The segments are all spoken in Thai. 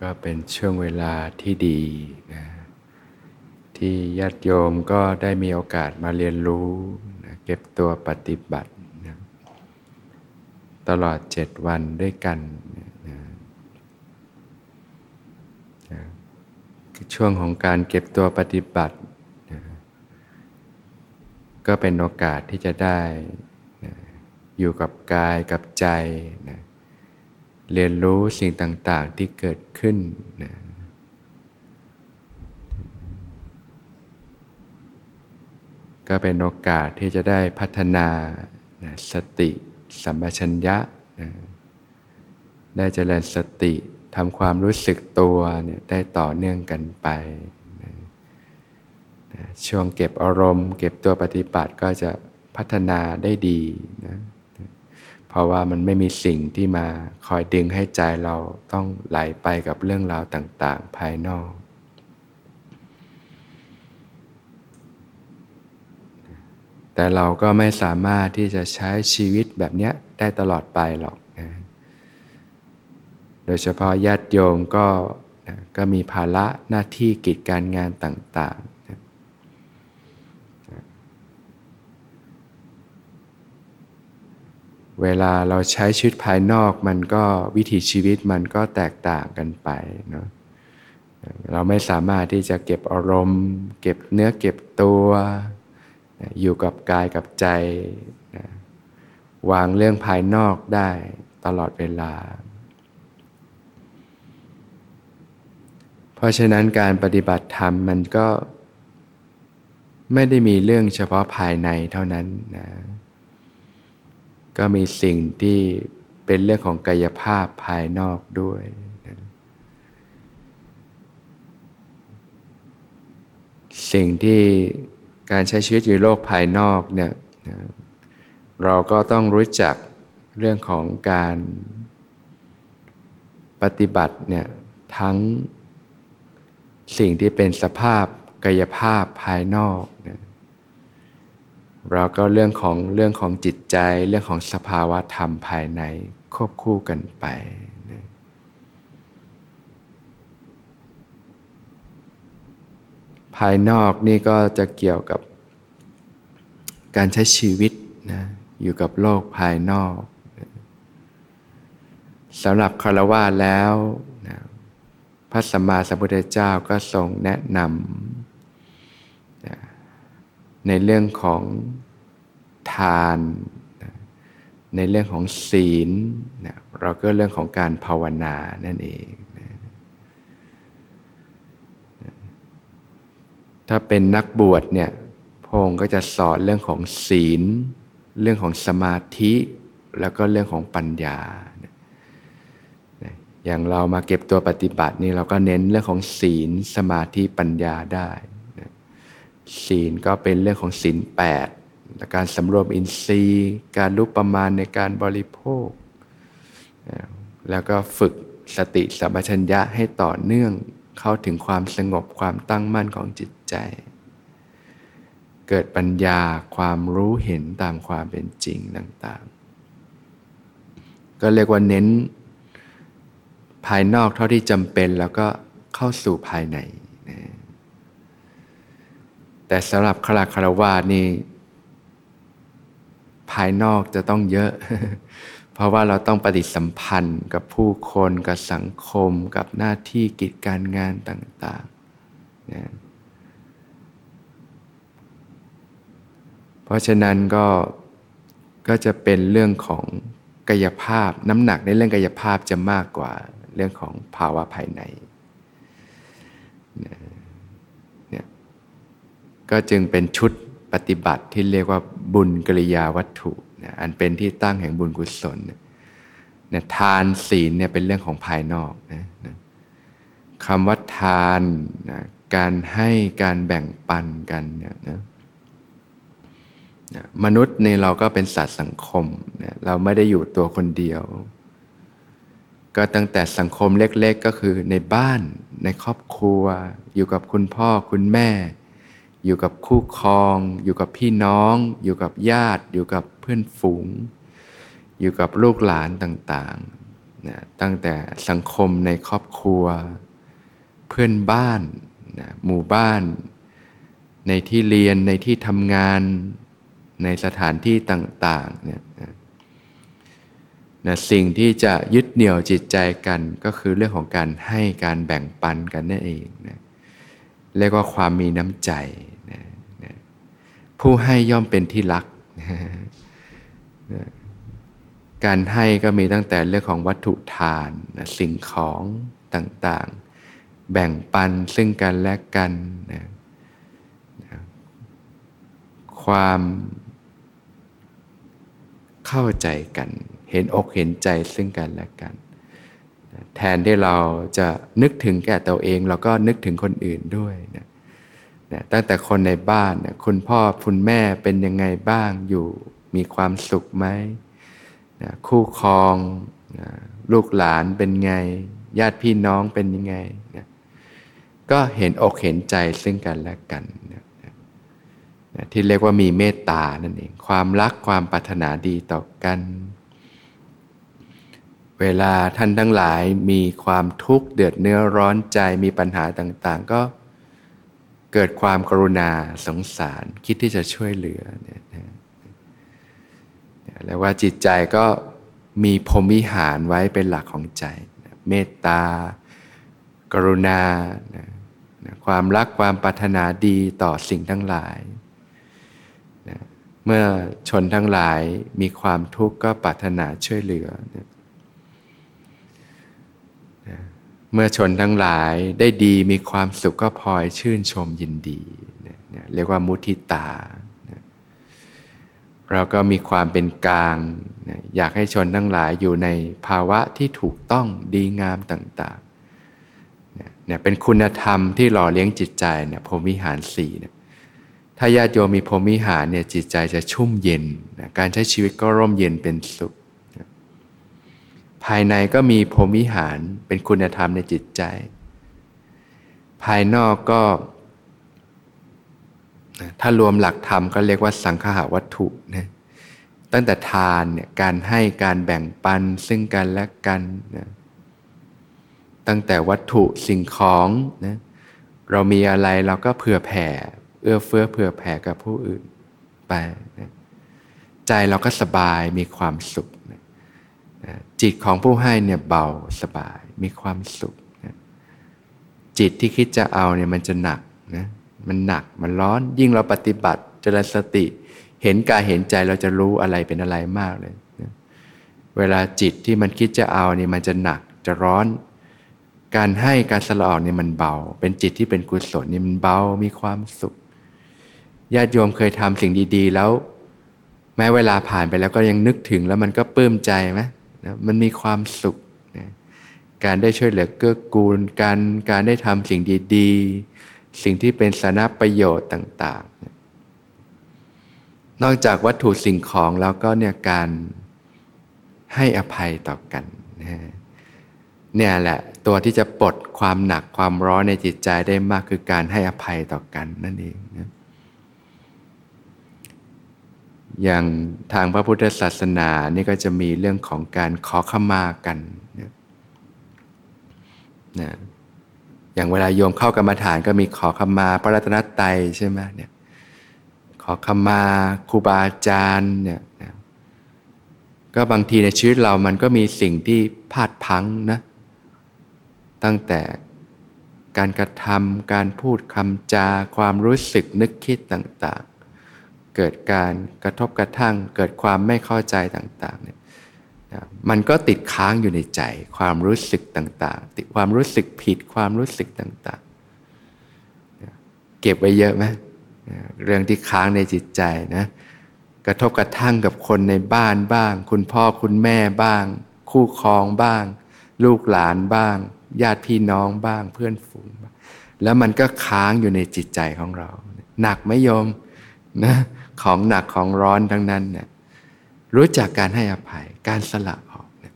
ก็เป็นช่วงเวลาที่ดีนะที่ญาติโยมก็ได้มีโอกาสมาเรียนรู้นะเก็บตัวปฏิบัตินะตลอดเจ็ดวันด้วยกันนะนะช่วงของการเก็บตัวปฏิบัตินะก็เป็นโอกาสที่จะได้นะอยู่กับกายกับใจนะ เรียนรู้สิ่งต่าง ๆ ที่เกิดขึ้นนะก็เป็นโอกาสที่จะได้พัฒนานะสติสัมปชัญญะนะได้เจริญสติทำความรู้สึกตัวเนี่ยได้ต่อเนื่องกันไปนะนะช่วงเก็บอารมณ์ เก็บตัวปฏิบัติก็จะพัฒนาได้ดีนะ ราะว่ามันไม่มีสิ่งที่มาคอยดึงให้ใจเราต้องไหลไปกับเรื่องราวต่างๆ ภายนอก แต่เราก็ไม่สามารถที่จะใช้ชีวิตแบบนี้ได้ตลอดไปหรอกนะโดยเฉพาะญาติโยมก็นะก็มีภาระหน้าที่กิจการงานต่าง เวลาเราใช้ชีวิตภายนอกมันก็วิถีชีวิตมันก็แตกต่างกันไปเนาะเราไม่สามารถที่จะเก็บอารมณ์ เก็บเนื้อเก็บตัว อยู่กับกายกับใจ วางเรื่องภายนอกได้ตลอดเวลา เพราะฉะนั้นการปฏิบัติธรรมมันก็ ไม่ได้มีเรื่องเฉพาะภายในเท่านั้นนะ ก็มีสิ่งที่เป็นเรื่องของกายภาพภายนอกด้วยสิ่งที่การใช้ชีวิตอยู่โลกภายนอกเนี่ยเราก็ต้องรู้จักเรื่องของการปฏิบัติเนี่ยทั้งสิ่งที่เป็นสภาพกายภาพภายนอกเนี่ย เราก็เรื่องของเรื่องของจิตใจ เรื่องของสภาวะธรรมภายในควบคู่กันไปนะภายนอกนี่ก็จะเกี่ยวกับการใช้ชีวิตนะอยู่กับโลกภายนอกสำหรับคารวะแล้วนะพระสัมมาสัมพุทธเจ้าก็ทรงแนะนำ ในเรื่องของทาน ในเรื่องของศีลเราก็เรื่องของการภาวนานั่นเองถ้าเป็นนักบวชเนี่ยพงก็จะสอนเรื่องของศีล เรื่องของสมาธิ แล้วก็เรื่องของปัญญา อย่างเรามาเก็บตัวปฏิบัตินี่เราก็เน้นเรื่องของศีลสมาธิปัญญาได้ ศีลก็เป็นเรื่องของศีลแปดการสำรวมอินทรีย์ การรู้ประมาณในการบริโภค แล้วก็ฝึกสติสัมปชัญญะให้ต่อเนื่องเข้าถึงความสงบความตั้งมั่นของจิตใจ เกิดปัญญาความรู้เห็นตามความเป็นจริงต่างๆ ก็เรียกว่าเน้น ภายนอกเท่าที่จำเป็นแล้วก็เข้าสู่ภายใน แต่สำหรับคราคารวาสนี่ ภายนอกจะต้องเยอะ เพราะว่าเราต้องปฏิสัมพันธ์กับผู้คนกับสังคมกับหน้าที่กิจการงานต่างๆนะเพราะฉะนั้นก็ก็จะเป็นเรื่องของกายภาพน้ำหนักในเรื่องกายภาพจะมากกว่าเรื่องของภาวะภายในนะ ก็จึงเป็นชุดปฏิบัติที่เรียกว่าบุญกิริยาวัตถุนะอันเป็นที่ตั้งแห่งบุญกุศลนะทานศีลเนี่ยเป็นเรื่องของภายนอกนะนะคำว่าทานนะการให้การแบ่งปันกันเนี่ยนะมนุษย์ในเราก็เป็นสัตว์สังคมนะเราไม่ได้อยู่ตัวคนเดียว ก็ตั้งแต่สังคมเล็กๆก็คือในบ้านในครอบครัว อยู่กับคุณพ่อคุณแม่ อยู่กับคู่ครอง อยู่กับพี่น้อง อยู่กับญาติ อยู่กับเพื่อนฝูง อยู่กับลูกหลานต่างนะตั้งแต่สังคมในครอบครัว เพื่อนบ้านนะหมู่บ้าน ในที่เรียนในที่ทำงาน ในสถานที่ต่างๆเนี่ยนะนะสิ่งที่จะยึดเหนี่ยวจิตใจกันก็คือเรื่องของการให้การแบ่งปันกันนั่นเองนะเรียกว่าความมีน้ำใจ ผู้ให้ย่อมเป็นที่รัก การให้ก็มีตั้งแต่เรื่องของวัตถุทานสิ่งของต่างๆ แบ่งปันซึ่งกันและกันนะความเข้าใจกัน เห็นอกเห็นใจซึ่งกันและกัน แทนที่เราจะนึกถึงแก่ตัวเอง เราก็นึกถึงคนอื่นด้วยนะ นะตั้งแต่คนในบ้านนะคุณพ่อคุณแม่เป็นยังไงบ้างอยู่มีความสุขไหมนะคู่ครองนะลูกหลานเป็นไง ญาติพี่น้องเป็นยังไงนะก็เห็นอกเห็นใจซึ่งกันและกันนะนะที่เรียกว่ามีเมตตานั่นเอง ความรักความปรารถนาดีต่อกัน เวลาท่านทั้งหลายมีความทุกข์เดือดเนื้อร้อนใจมีปัญหาต่าง ๆ ก็ เกิดความกรุณาสงสารคิดที่จะช่วยเหลือเนี่ยนะแล้วว่าจิตใจก็มีพรมิหารไว้เป็นหลักของใจ เมตตา กรุณา ความรักความปรารถนาดีต่อสิ่งทั้งหลาย เมื่อชนทั้งหลายมีความทุกข์ก็ปรารถนาช่วยเหลือ เมื่อชนทั้งหลายได้ดีมีความสุขก็พลอยชื่นชมยินดีเรียกว่ามุทิตา เราก็มีความเป็นกลางอยากให้ชนทั้งหลายอยู่ในภาวะที่ถูกต้องดีงามต่างๆเนี่ยเป็นคุณธรรมที่หล่อเลี้ยงจิตใจเนี่ยพรมิหารสี่เนี่ยถ้าญาติโยมมีพรมิหารเนี่ยจิตใจจะชุ่มเย็นนะการใช้ชีวิตก็ร่มเย็นเป็นสุข ภายในก็มีพรมิหารเป็นคุณธรรมในจิตใจ ภายนอกก็ ถ้ารวมหลักธรรมก็เรียกว่าสังขาวัตถุนะตั้งแต่ทานเนี่ยการให้การแบ่งปันซึ่งกันและกันนะตั้งแต่วัตถุสิ่งของนะเรามีอะไรเราก็เผื่อแผ่ เอื้อเฟื้อเผื่อแผ่กับผู้อื่นไปนะใจเราก็สบายมีความสุข จิตของผู้ให้เนี่ยเบาสบายมีความสุขนะจิตที่คิดจะเอาเนี่ยมันจะหนักนะมันหนักมันร้อนยิ่งเราปฏิบัติเจริญสติ เห็นกายเห็นใจเราจะรู้อะไรเป็นอะไรมากเลยนะเวลาจิตที่มันคิดจะเอาเนี่ยมันจะหนักจะร้อน การให้การสละออกเนี่ยมันเบา เป็นจิตที่เป็นกุศลนี่มันเบามีความสุขญาติโยมเคยทำสิ่งดี ๆ แล้ว แม้เวลาผ่านไปแล้วก็ยังนึกถึงแล้วมันก็ปลื้มใจไหม นะมันมีความสุขนะการได้ช่วยเหลือเกื้อกูลการการได้ทำสิ่งดีๆ สิ่งที่เป็นสาระประโยชน์ต่างๆนอกจากวัตถุสิ่งของแล้วก็เนี่ยการให้อภัยต่อกันเนี่ยแหละตัวที่จะปลดความหนักความร้อนในจิตใจได้มากคือการให้อภัยต่อกันนั่นเองนะ อย่างทางพระพุทธศาสนานี่ก็จะมีเรื่องของการขอขมากันนะนะอย่างเวลาโยมเข้ากรรมฐานก็มีขอขมาพระรัตนตรัยใช่ไหมเนี่ยขอขมาครูบาอาจารย์เนี่ยก็บางทีในชีวิตเรามันก็มีสิ่งที่พลาดพังนะตั้งแต่การกระทำการพูดคำจา ความรู้สึกนึกคิดต่าง ๆ เกิดการกระทบกระทั่ง เกิดความไม่เข้าใจต่างๆเนี่ยมันก็ติดค้างอยู่ในใจ ความรู้สึกต่างๆ ติดความรู้สึกผิดความรู้สึกต่างๆ เก็บไว้เยอะไหมเรื่องที่ค้างในจิตใจนะกระทบกระทั่งกับคนในบ้านบ้าง คุณพ่อคุณแม่บ้าง คู่ครองบ้าง ลูกหลานบ้าง ญาติพี่น้องบ้าง เพื่อนฝูงแล้วมันก็ค้างอยู่ในจิตใจของเรา หนักไหม่ยม นะของหนักของร้อนทั้งนั้นเนี่ยรู้จักการให้อภัย การสละออกนะ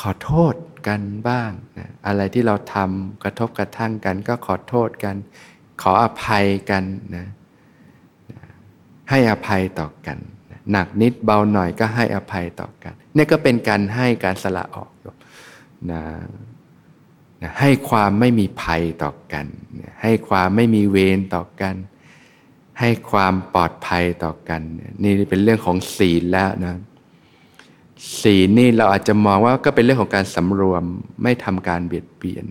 ขอโทษกันบ้างนะอะไรที่เราทำกระทบกระทั่งกัน ก็ขอโทษกัน ขออภัยกันนะให้อภัยต่อกัน หนักนิดเบาหน่อยก็ให้อภัยต่อกันเนี่ยก็เป็นการให้การสละออกนะนะให้ความไม่มีภัยต่อกัน ให้ความไม่มีเวรต่อกัน ให้ความปลอดภัยต่อกัน นี่เป็นเรื่องของศีลแล้วนะศีลนี่เราอาจจะมองว่าก็เป็นเรื่องของการสำรวมไม่ทำการเบียดเบียน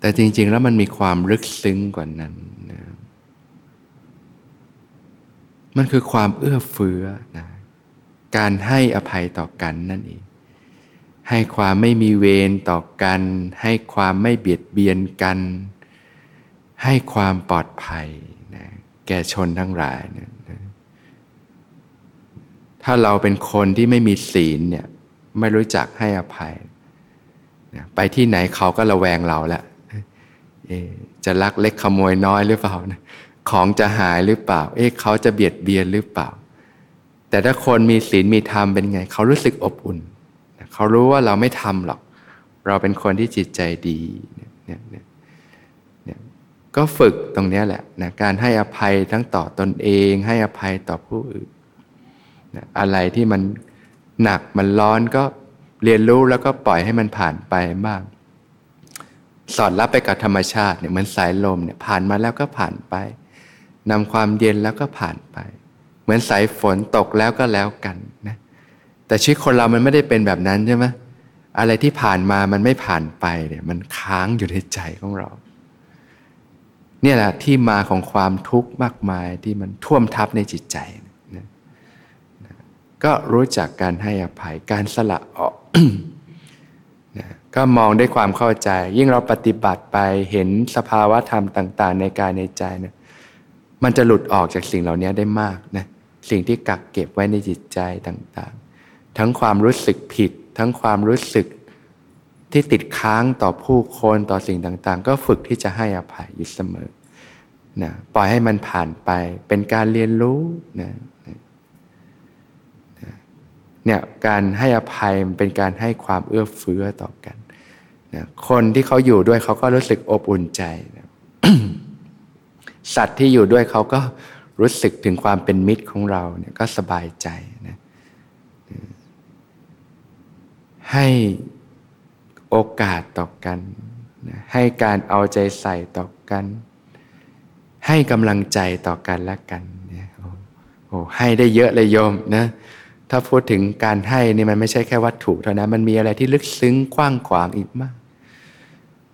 แต่จริง ๆ แล้วมันมีความลึกซึ้งกว่านั้นนะมันคือความเอื้อเฟื้อนะการให้อภัยต่อกันนั่นเอง ให้ความไม่มีเวรต่อกัน ให้ความไม่เบียดเบียนกัน ให้ความปลอดภัยนะแก่ชนทั้งหลายนะถ้าเราเป็นคนที่ไม่มีศีลเนี่ยไม่รู้จักให้อภัยไปที่ไหนเขาก็ระแวงเราแล้วจะลักเล็กขโมยน้อยหรือเปล่าของจะหายหรือเปล่า เอ๊ะเขาจะเบียดเบียนหรือเปล่า แต่ถ้าคนมีศีลมีธรรมเป็นไง เขารู้สึกอบอุ่น เขารู้ว่าเราไม่ทำหรอก เราเป็นคนที่จิตใจดีเนี่ยเนี่ย ก็ฝึกตรงนี้แหละนะการให้อภัยทั้งต่อตนเอง ให้อภัยต่อผู้อื่นนะอะไรที่มันหนักมันร้อนก็เรียนรู้แล้วก็ปล่อยให้มันผ่านไปบ้าง สอดรับไปกับธรรมชาติเนี่ยเหมือนสายลมเนี่ยผ่านมาแล้วก็ผ่านไปนำความเย็นแล้วก็ผ่านไป เหมือนสายฝนตกแล้วก็แล้วกันนะแต่ชีวิตคนเรามันไม่ได้เป็นแบบนั้นใช่ไหมอะไรที่ผ่านมามันไม่ผ่านไปเนี่ยมันค้างอยู่ในใจของเรา เนี่ยแหละที่มาของความทุกข์มากมายที่มันท่วมทับในจิตใจนะก็รู้จักการให้อภัยการสละออกนะก็มองด้วยความเข้าใจ ยิ่งเราปฏิบัติไปเห็นสภาวะธรรมต่าง ๆ ในกายในใจนะมันจะหลุดออกจากสิ่งเหล่านี้ได้มากนะสิ่งที่กักเก็บไว้ในจิตใจต่าง ๆ ทั้งความรู้สึกผิด ทั้งความรู้สึก ที่ติดค้างต่อผู้คนต่อสิ่งต่างๆ ก็ฝึกที่จะให้อภัยอยู่เสมอนะปล่อยให้มันผ่านไปเป็นการเรียนรู้นะเนี่ยการให้อภัยมันเป็นการให้ความเอื้อเฟื้อต่อกันนะคนที่เขาอยู่ด้วยเขาก็รู้สึกอบอุ่นใจนะสัตว์ที่อยู่ด้วยเขาก็รู้สึกถึงความเป็นมิตรของเราเนี่ยก็สบายใจนะให้ โอกาสต่อกันนะให้การเอาใจใส่ต่อกัน ให้กำลังใจต่อกันและกันเนี่ยโอ้โหให้ได้เยอะเลยโยมนะถ้าพูดถึงการให้นี่มันไม่ใช่แค่วัตถุเท่านั้นมันมีอะไรที่ลึกซึ้งกว้างขวางอีกมาก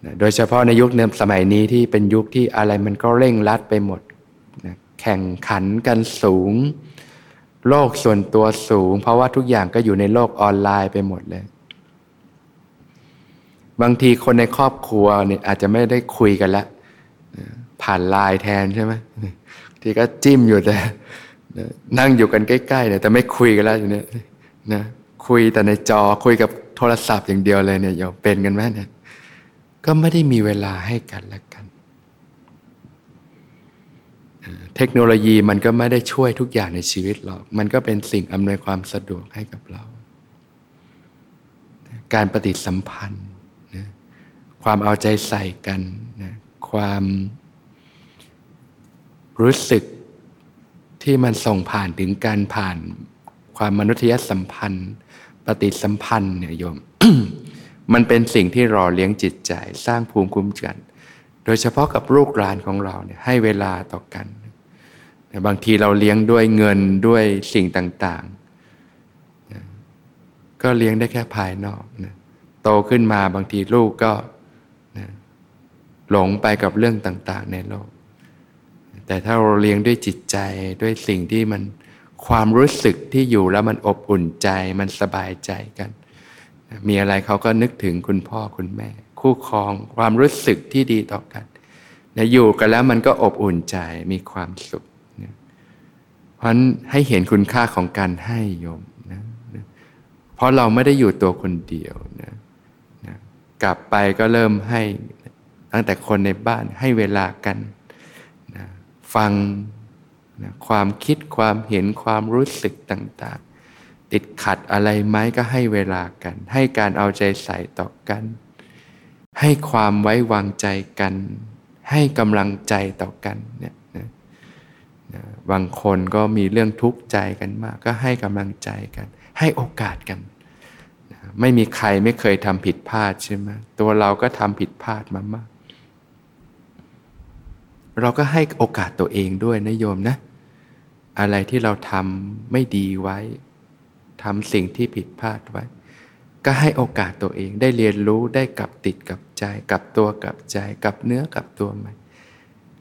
นะโดยเฉพาะในยุคเนสมัยนี้ที่เป็นยุคที่อะไรมันก็เร่งรัดไปหมดนะแข่งขันกันสูง โลกส่วนตัวสูง เพราะว่าทุกอย่างก็อยู่ในโลกออนไลน์ไปหมดเลย บางทีคนในครอบครัวเนี่ยอาจจะไม่ได้คุยกันล้วผ่านไลน์แทนใช่ไหมที่ก็จิ้มอยู่แต่นั่งอยู่กันใกล้ๆเนี่ยแต่ไม่คุยกันแล้วอยู่เนี่ยนะคุยแต่ในจอคุยกับโทรศัพท์อย่างเดียวเลยเนี่ยโยมเป็นกันไหมเนี่ยก็ไม่ได้มีเวลาให้กันและกัน เทคโนโลยีมันก็ไม่ได้ช่วยทุกอย่างในชีวิตหรอกมันก็เป็นสิ่งอำนวยความสะดวกให้กับเรา การปฏิสัมพันธ์ ความเอาใจใส่กันนะความรู้สึกที่มันส่งผ่านถึงการผ่านความมนุษยสัมพันธ์ ปฏิสัมพันธ์เนี่ยโยม มันเป็นสิ่งที่รอเลี้ยงจิตใจ สร้างภูมิคุ้มกัน โดยเฉพาะกับลูกหลานของเราเนี่ยให้เวลาต่อกันบางทีเราเลี้ยงด้วยเงินด้วยสิ่งต่างๆ ก็เลี้ยงได้แค่ภายนอกนะโตขึ้นมาบางทีลูกก็ หลงไปกับเรื่องต่างๆ ในโลก แต่ถ้าเราเลี้ยงด้วยจิตใจด้วยสิ่งที่มันความรู้สึกที่อยู่แล้วมันอบอุ่นใจมันสบายใจกัน มีอะไรเขาก็นึกถึงคุณพ่อคุณแม่ คู่ครองความรู้สึกที่ดีต่อกันนะอยู่กันแล้วมันก็อบอุ่นใจมีความสุขนะเพราะฉะนั้นให้เห็นคุณค่าของการให้โยมนะนะเพราะเราไม่ได้อยู่ตัวคนเดียวนะนะกลับไปก็เริ่มให้ ตั้งแต่คนในบ้านให้เวลากันนะฟังนะความคิดความเห็นความรู้สึกต่างติดขัดอะไรไหมก็ให้เวลากัน ให้การเอาใจใส่ต่อกัน ให้ความไว้วางใจกัน ให้กำลังใจต่อกันเนี่ยนะนะบางคนก็มีเรื่องทุกข์ใจกันมาก ก็ให้กำลังใจกัน ให้โอกาสกันนะไม่มีใครไม่เคยทำผิดพลาดใช่ไหมตัวเราก็ทำผิดพลาดมามาก เราก็ให้โอกาสตัวเองด้วยนะโยมนะ อะไรที่เราทำไม่ดีไว้ทำสิ่งที่ผิดพลาดไว้ ก็ให้โอกาสตัวเองได้เรียนรู้ได้กลับติดกับใจกับตัวกับใจกับเนื้อกับตัวใหม่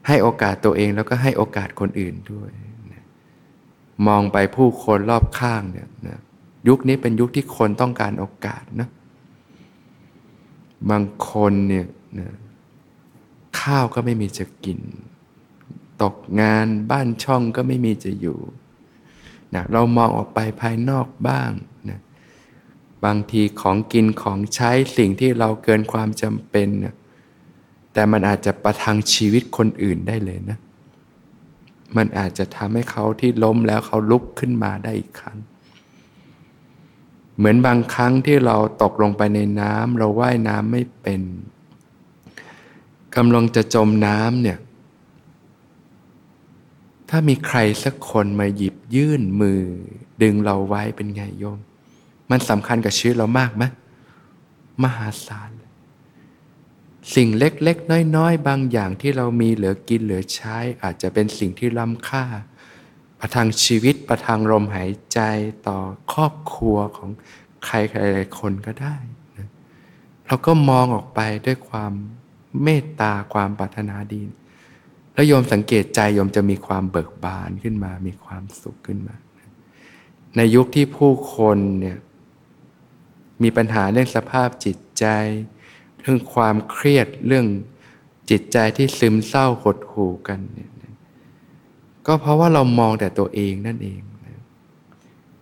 ให้โอกาสตัวเองแล้วก็ให้โอกาสคนอื่นด้วยนะมองไปผู้คนรอบข้างเนี่ยนะยุคนี้เป็นยุคที่คนต้องการโอกาสนะบางคนเนี่ยนะข้าวก็ไม่มีจะกิน ตกงานบ้านช่องก็ไม่มีจะอยู่นะเรามองออกไปภายนอกบ้างนะบางทีของกินของใช้สิ่งที่เราเกินความจำเป็นนะแต่มันอาจจะประทังชีวิตคนอื่นได้เลยนะ มันอาจจะทำให้เขาที่ล้มแล้วเขาลุกขึ้นมาได้อีกครั้ง เหมือนบางครั้งที่เราตกลงไปในน้ำเราว่ายน้ำไม่เป็นกำลังจะจมน้ำเนี่ย ถ้ามีใครสักคนมาหยิบยื่นมือ ดึงเราไว้เป็นไงโยม มันสำคัญกับชีวิตเรามากไหมมหาศาลสิ่งเล็กๆ น้อยๆ บางอย่างที่เรามีเหลือกินเหลือใช้ อาจจะเป็นสิ่งที่ล้ำค่า ประทังชีวิตประทังลมหายใจต่อครอบครัวของใครใครคนก็ได้นะเราก็มองออกไปด้วยความเมตตาความปรารถนาดี แล้วโยมสังเกตใจโยมจะมีความเบิกบานขึ้นมา มีความสุขขึ้นมา ในยุคที่ผู้คนเนี่ยมีปัญหาเรื่องสภาพจิตใจ เรื่องความเครียดเรื่องจิตใจที่ซึมเศร้าหดหู่กันเนี่ยก็เพราะว่าเรามองแต่ตัวเองนั่นเอง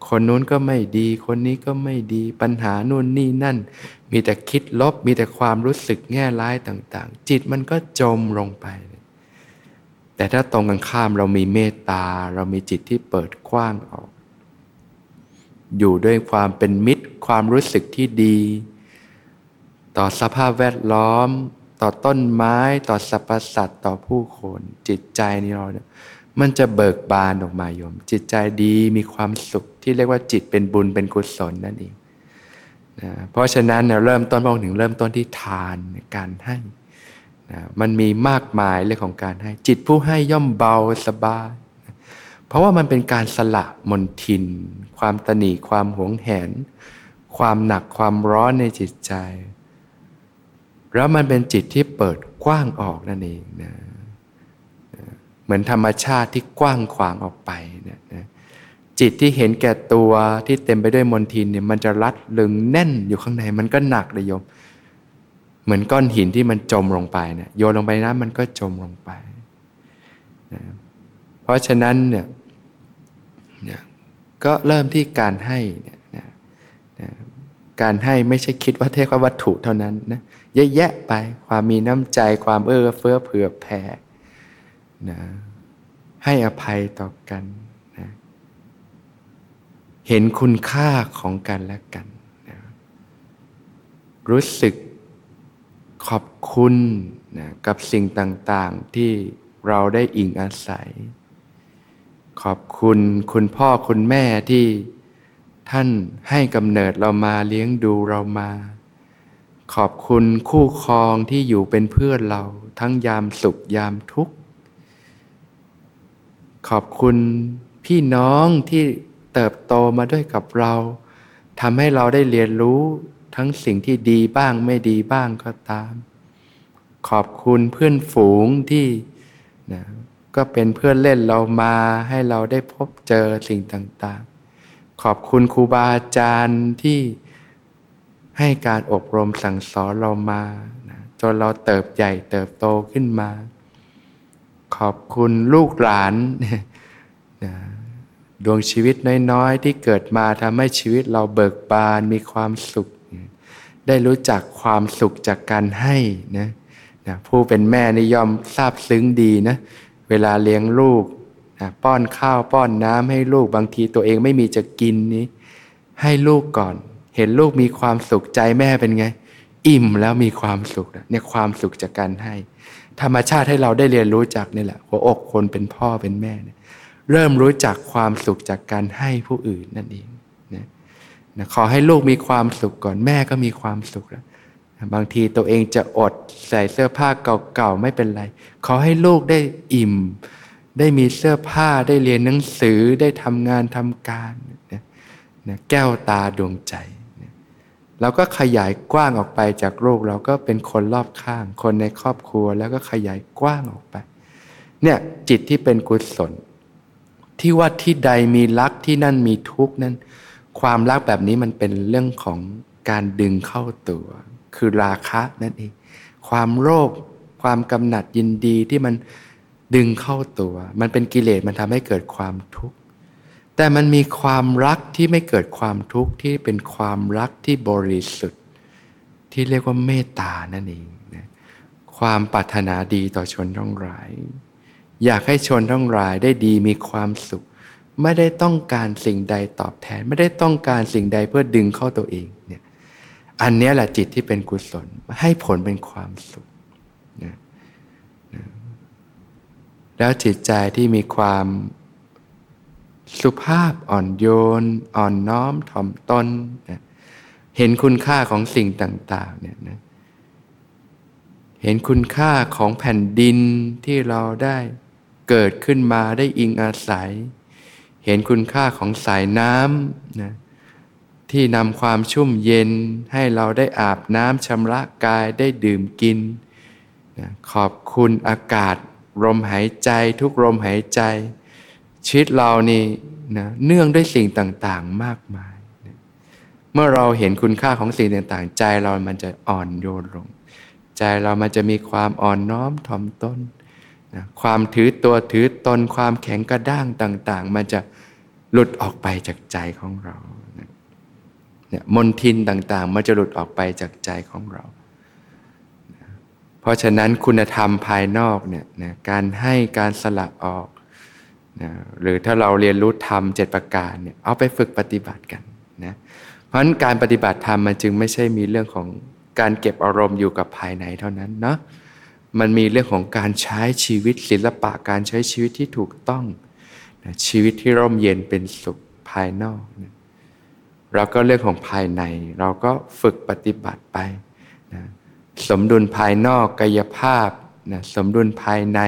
คนนู้นก็ไม่ดี คนนี้ก็ไม่ดี ปัญหานู่นนี่นั่น มีแต่คิดลบ มีแต่ความรู้สึกแง่ร้ายต่าง ๆ จิตมันก็จมลงไป แต่ถ้าตรงกันข้ามเรามีเมตตา เรามีจิตที่เปิดกว้างออก อยู่ด้วยความเป็นมิตร ความรู้สึกที่ดี ต่อสภาพแวดล้อม ต่อต้นไม้ ต่อสรรพสัตว์ต่อผู้คนจิตใจนี่เราเนี่ยมันจะเบิกบานออกมาโยม จิตใจดีมีความสุขที่เรียกว่าจิตเป็นบุญเป็นกุศลนั่นเองนะเพราะฉะนั้นเนี่ยเริ่มต้นมองถึงเริ่มต้นที่ทานการให้ นะมันมีมากมายเรื่องของการให้ จิตผู้ให้ย่อมเบาสบายนะเพราะว่ามันเป็นการสละมนทิน ความตนีความหวงแหน ความหนักความร้อนในจิตใจ แล้วมันเป็นจิตที่เปิดกว้างออกนั่นเองนะเหมือนธรรมชาติที่กว้างขวางออกไปเนี่ยนะจิตที่เห็นแก่ตัวที่เต็มไปด้วยมนทินเนี่ยมันจะรัดลึงแน่นอยู่ข้างในมันก็หนักเลยโยม เหมือนก้อนหินที่มันจมลงไปเนี่ยโยนลงไปนะมันก็จมลงไปนะเพราะฉะนั้นเนี่ยนี่ยก็เริ่มที่การให้เนี่ยนะนะการให้ไม่ใช่คิดว่าเทว่าวัตถุเท่านั้นนะเยอะแยะไปความมีน้ำใจความเอื้อเฟื้อเผื่อแผ่นะให้อภัยต่อกันนะเห็นคุณค่าของกันและกันนะรู้สึก ขอบคุณนะกับสิ่งต่างๆที่เราได้อิงอาศัย ขอบคุณคุณพ่อคุณแม่ที่ท่านให้กำเนิดเรามาเลี้ยงดูเรามา ขอบคุณคู่ครองที่อยู่เป็นเพื่อนเราทั้งยามสุขยามทุกข์ ขอบคุณพี่น้องที่เติบโตมาด้วยกับเราทำให้เราได้เรียนรู้ ทั้งสิ่งที่ดีบ้างไม่ดีบ้างก็ตาม ขอบคุณเพื่อนฝูงที่นะก็เป็นเพื่อนเล่นเรามาให้เราได้พบเจอสิ่งต่างๆ ขอบคุณครูบาอาจารย์ที่ให้การอบรมสั่งสอนเรามานะจนเราเติบใหญ่เติบโตขึ้นมา ขอบคุณลูกหลานนะดวงชีวิตน้อยๆ ที่เกิดมาทำให้ชีวิตเราเบิกบานมีความสุข ได้รู้จักความสุขจากการให้นะนะผู้เป็นแม่นิยอมทราบซึ้งดีนะเวลาเลี้ยงลูกนะป้อนข้าวป้อนน้ำให้ลูกบางทีตัวเองไม่มีจะกินนี้ ให้ลูกก่อน เห็นลูกมีความสุขใจแม่เป็นไง อิ่มแล้วมีความสุขเนี่ยความสุขจากการให้ ธรรมชาติให้เราได้เรียนรู้จากนี่แหละหัวอกคนเป็นพ่อเป็นแม่เเริ่มรู้จักความสุขจากการให้ผู้อื่นนั่นเอง ขอให้ลูกมีความสุขก่อนแม่ก็มีความสุขแล้วบางทีตัวเองจะอดใส่เสื้อผ้าเก่าๆไม่เป็นไร ขอให้ลูกได้อิ่ม ได้มีเสื้อผ้าได้เรียนหนังสือได้ทำงานทำการนะนะแก้วตาดวงใจนะเราก็ขยายกว้างออกไปจากโลกเราก็เป็นคนรอบข้าง คนในครอบครัวแล้วก็ขยายกว้างออกไปเนี่ยจิตที่เป็นกุศล ที่ว่าที่ใดมีรักที่นั่นมีทุกข์นั้น ความรักแบบนี้มันเป็นเรื่องของการดึงเข้าตัว คือราคะนั่นเอง ความโลภความกำหนัดยินดีที่มันดึงเข้าตัว มันเป็นกิเลสมันทำให้เกิดความทุกข์แต่มันมีความรักที่ไม่เกิดความทุกข์ที่เป็นความรักที่บริสุทธิ์ ที่เรียกว่าเมตตานั่นเองนะความปรารถนาดีต่อชนทั้งหลาย อยากให้ชนทั้งหลายได้ดีมีความสุข ไม่ได้ต้องการสิ่งใดตอบแทน ไม่ได้ต้องการสิ่งใดเพื่อดึงเข้าตัวเองเนี่ยอันนี้แหละจิตที่เป็นกุศลให้ผลเป็นความสุขนะนะแล้วจิตใจที่มีความสุภาพอ่อนโยน อ่อนน้อมถ่อมตนนะเห็นคุณค่าของสิ่งต่างๆเนี่ยนะเห็นคุณค่าของแผ่นดินที่เราได้เกิดขึ้นมาได้อิงอาศัย เห็นคุณค่าของสายน้ำนะที่นำความชุ่มเย็นให้เราได้อาบน้ำชำระกายได้ดื่มกินนะขอบคุณอากาศ ลมหายใจทุกลมหายใจ ชีวิตเรานี่นะเนื่องด้วยสิ่งต่างๆมากมายนะเมื่อเราเห็นคุณค่าของสิ่งต่างๆ ใจเรามันจะอ่อนโยนลง ใจเรามันจะมีความอ่อนน้อมถ่อมตน นะความถือตัวถือตนความแข็งกระด้างต่าง ๆ มันจะหลุดออกไปจากใจของเราเนี่ยมนทินต่างๆ มันจะหลุดออกไปจากใจของเราเพราะฉะนั้นคุณธรรมภายนอกเนี่ยนะการให้การสละออกนะหรือถ้าเราเรียนรู้ธรรมเจ็ดประการเนี่ยเอาไปฝึกปฏิบัติกันนะเพราะฉะนั้นการปฏิบัติธรรมมันจึงไม่ใช่มีเรื่องของการเก็บอารมณ์อยู่กับภายในเท่านั้นเนาะ มันมีเรื่องของการใช้ชีวิตศิลปะการใช้ชีวิตที่ถูกต้องนะชีวิตที่ร่มเย็นเป็นสุขภายนอกนะเราก็เรื่องของภายใน เราก็ฝึกปฏิบัติไปนะสมดุลภายนอกกายภาพนะสมดุลภายใน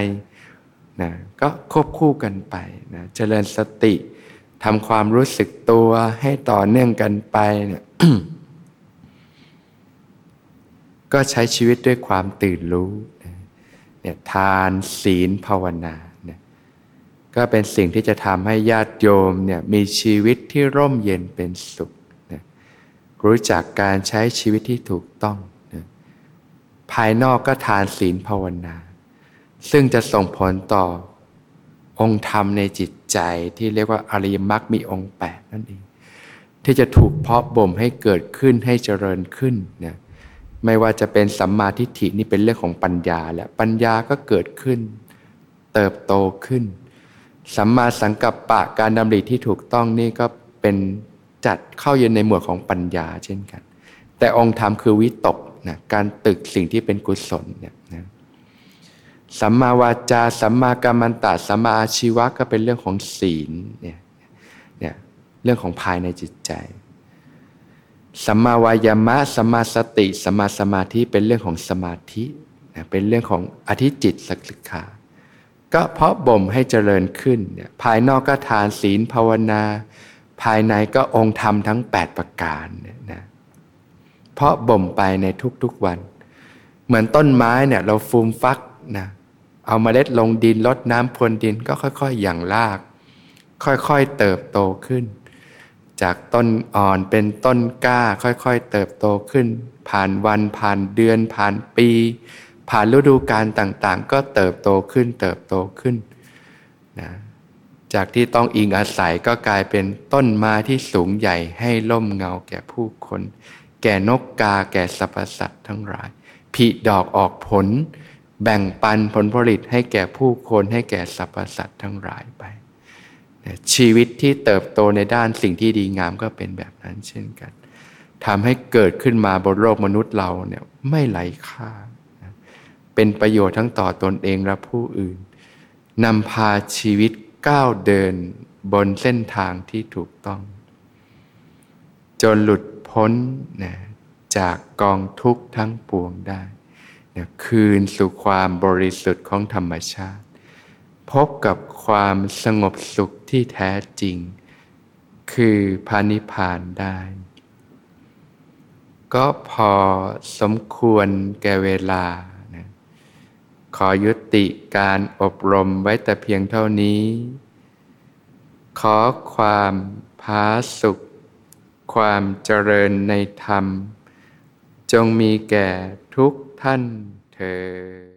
นะก็ควบคู่กันไปนะเจริญสติทำความรู้สึกตัวให้ต่อเนื่องกันไปนี่ยก็ใช้ชีวิตด้วยความตื่นรู้ เนี่ยทานศีลภาวนาเนี่ยก็เป็นสิ่งที่จะทำให้ญาติโยมเนี่ยมีชีวิตที่ร่มเย็นเป็นสุขนะรู้จักการใช้ชีวิตที่ถูกต้องนะภายนอกก็ทานศีลภาวนา ซึ่งจะส่งผลต่อองค์ธรรมในจิตใจที่เรียกว่าอริยมรรคมีองค์แปดนั่นเองที่จะถูกเพาะบ่มให้เกิดขึ้นให้เจริญขึ้นนะ ไม่ว่าจะเป็นสัมมาทิฏฐินี่เป็นเรื่องของปัญญาแหละปัญญาก็เกิดขึ้น เติบโตขึ้น สัมมาสังกัปปะการดำริที่ถูกต้องนี่ก็เป็นจัดเข้าอยู่ในหมวดของปัญญาเช่นกัน แต่องค์ธรรมคือวิตกนะการตึกสิ่งที่เป็นกุศลเนี่ยนะสัมมาวาจาสัมมากัมมันตะสัมมาอาชีวะก็เป็นเรื่องของศีลเนี่ยเนี่ยเรื่องของภายในจิตใจ สัมมาวายามะสัมมาสติสัมมาสมาธิเป็นเรื่องของสมาธิเป็นเรื่องของอธิจิตสักขาก็เพราะบ่มให้เจริญขึ้นเนี่ยภายนอกก็ทานศีลภาวนา ภายในก็องค์ธรรมทั้ง 8 ประการเนี่ยนะเพราะบ่มไปในทุกๆวัน เหมือนต้นไม้เนี่ยเราฟูมฟักนะเอามาเมล็ดลงดินลดน้ำพรวนดินก็ค่อยๆ อย่างราก ค่อยๆเติบโตขึ้น จากต้นอ่อนเป็นต้นกล้าค่อยๆ เติบโตขึ้น ผ่านวันผ่านเดือนผ่านปี ผ่านฤดูกาลต่างๆ ก็เติบโตขึ้นเติบโตขึ้นนะจากที่ต้องอิงอาศัยก็กลายเป็นต้นไม้ที่สูงใหญ่ให้ล่มเงาแก่ผู้คน แก่นกกาแก่สรรพสัตว์ทั้งหลายผลิดอกออกผล แบ่งปันผลผลิตให้แก่ผู้คนให้แก่สรรพสัตว์ทั้งหลายไป ชีวิตที่เติบโตในด้านสิ่งที่ดีงามก็เป็นแบบนั้นเช่นกันทำให้เกิดขึ้นมาบนโลกมนุษย์เราเนี่ยไม่ไหลค่า เป็นประโยชน์ทั้งต่อตนเองและผู้อื่นนำพาชีวิตก้าวเดินบนเส้นทางที่ถูกต้อง จนหลุดพ้นนะจากกองทุกข์ทั้งปวงได้นะคืนสู่ความบริสุทธิ์ของธรรมชาติ พบกับความสงบสุข ที่แท้จริง คือพานิพานได้ ก็พอสมควรแก่เวลานะขอยุติการอบรมไว้แต่เพียงเท่านี้ ขอความพาสุข ความเจริญในธรรม จงมีแก่ทุกท่านเธอ